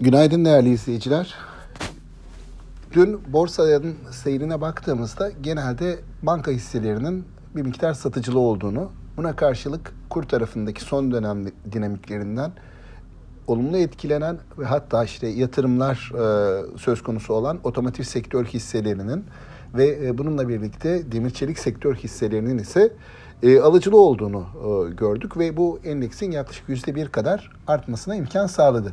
Günaydın değerli izleyiciler. Dün borsanın seyrine baktığımızda genelde banka hisselerinin bir miktar satıcılı olduğunu, buna karşılık kur tarafındaki son dönem dinamiklerinden olumlu etkilenen ve hatta işte yatırımlar e, söz konusu olan otomotiv sektör hisselerinin ve e, bununla birlikte demir çelik sektör hisselerinin ise e, alıcılı olduğunu gördük ve bu endeksin yaklaşık yüzde bir kadar artmasına imkan sağladı.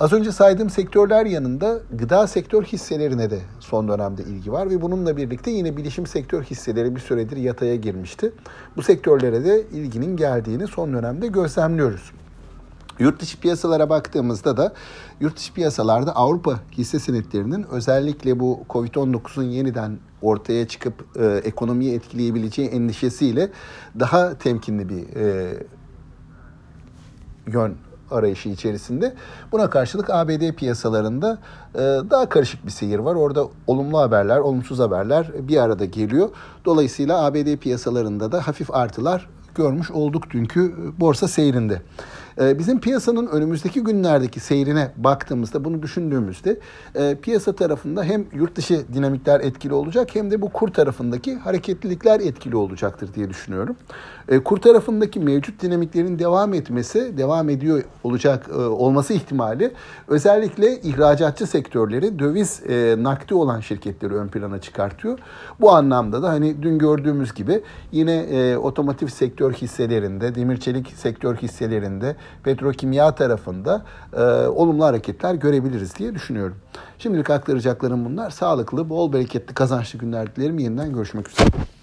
Az önce saydığım sektörler yanında gıda sektör hisselerine de son dönemde ilgi var ve bununla birlikte yine bilişim sektör hisseleri bir süredir yataya girmişti. Bu sektörlere de ilginin geldiğini son dönemde gözlemliyoruz. Yurt dışı piyasalara baktığımızda da yurt dışı piyasalarda Avrupa hisse senetlerinin özellikle bu Covid-19'un yeniden ortaya çıkıp e, ekonomiyi etkileyebileceği endişesiyle daha temkinli bir e, yön arayışı içerisinde. Buna karşılık ABD piyasalarında e, daha karışık bir seyir var. Orada olumlu haberler, olumsuz haberler bir arada geliyor. Dolayısıyla ABD piyasalarında da hafif artılar görmüş olduk dünkü borsa seyrinde. Ee, bizim piyasanın önümüzdeki günlerdeki seyrine baktığımızda bunu düşündüğümüzde e, piyasa tarafında hem yurt dışı dinamikler etkili olacak hem de bu kur tarafındaki hareketlilikler etkili olacaktır diye düşünüyorum. E, kur tarafındaki mevcut dinamiklerin devam etmesi, devam ediyor olacak e, olması ihtimali özellikle ihracatçı sektörleri döviz nakdi olan şirketleri ön plana çıkartıyor. Bu anlamda da hani dün gördüğümüz gibi yine otomotiv sektör hisselerinde, demir çelik sektör hisselerinde petrokimya tarafında e, olumlu hareketler görebiliriz diye düşünüyorum. Şimdilik aktaracaklarım bunlar. Sağlıklı, bol bereketli, kazançlı günler dilerim. Yeniden görüşmek üzere.